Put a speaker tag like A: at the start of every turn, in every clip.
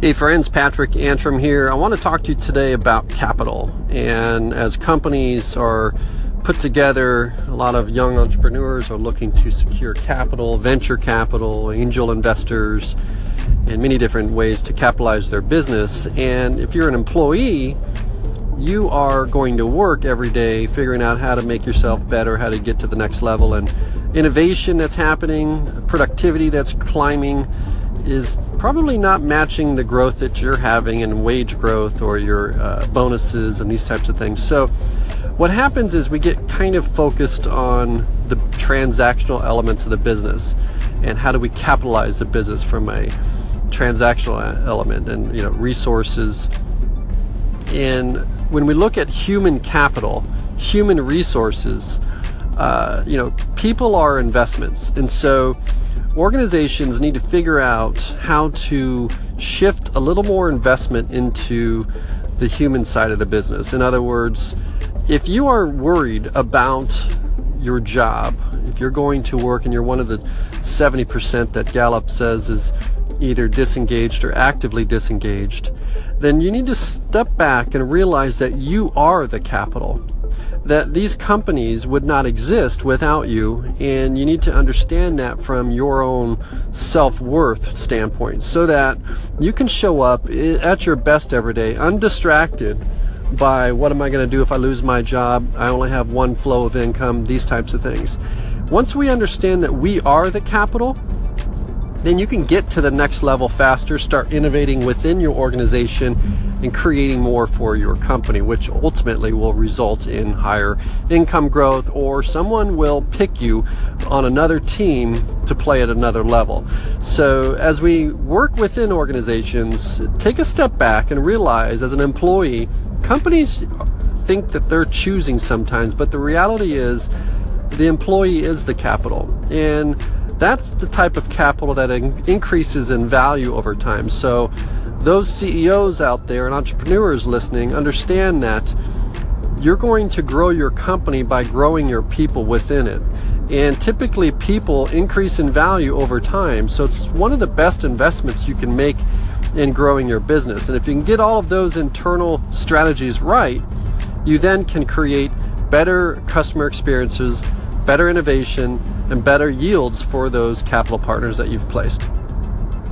A: Hey friends, Patrick Antrim here. I want to talk to you today about capital. And as companies are put together, a lot of young entrepreneurs are looking to secure capital, venture capital, angel investors, and many different ways to capitalize their business. And if you're an employee, you are going to work every day figuring out how to make yourself better, how to get to the next level, and innovation that's happening, productivity that's climbing is probably not matching the growth that you're having in wage growth or your uh, bonuses and these types of things. So, what happens is we get kind of focused on the transactional elements of the business and how do we capitalize the business from a transactional element and you know resources and when we look at human capital human resources uh, you know people are investments and so organizations need to figure out how to shift a little more investment into the human side of the business. In other words, if you are worried about your job, if you're going to work and you're one of the 70% that Gallup says is either disengaged or actively disengaged, then you need to step back and realize that you are the capital that these companies would not exist without you, and you need to understand that from your own self worth standpoint so that you can show up at your best every day undistracted by what am I going to do if I lose my job? I only have one flow of income, these types of things. Once we understand that we are the capital, then you can get to the next level faster, start innovating within your organization and creating more for your company, which ultimately will result in higher income growth or someone will pick you on another team to play at another level. So as we work within organizations, take a step back and realize as an employee, companies think that they're choosing sometimes, but the reality is the employee is the capital. And that's the type of capital that in- increases in value over time. So those CEOs out there and entrepreneurs listening understand that you're going to grow your company by growing your people within it. And typically, people increase in value over time. So, it's one of the best investments you can make in growing your business. And if you can get all of those internal strategies right, you then can create better customer experiences, better innovation, and better yields for those capital partners that you've placed.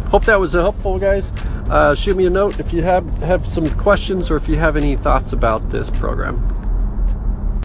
A: Hope that was helpful, guys. Uh, shoot me a note if you have, have some questions or if you have any thoughts about this program.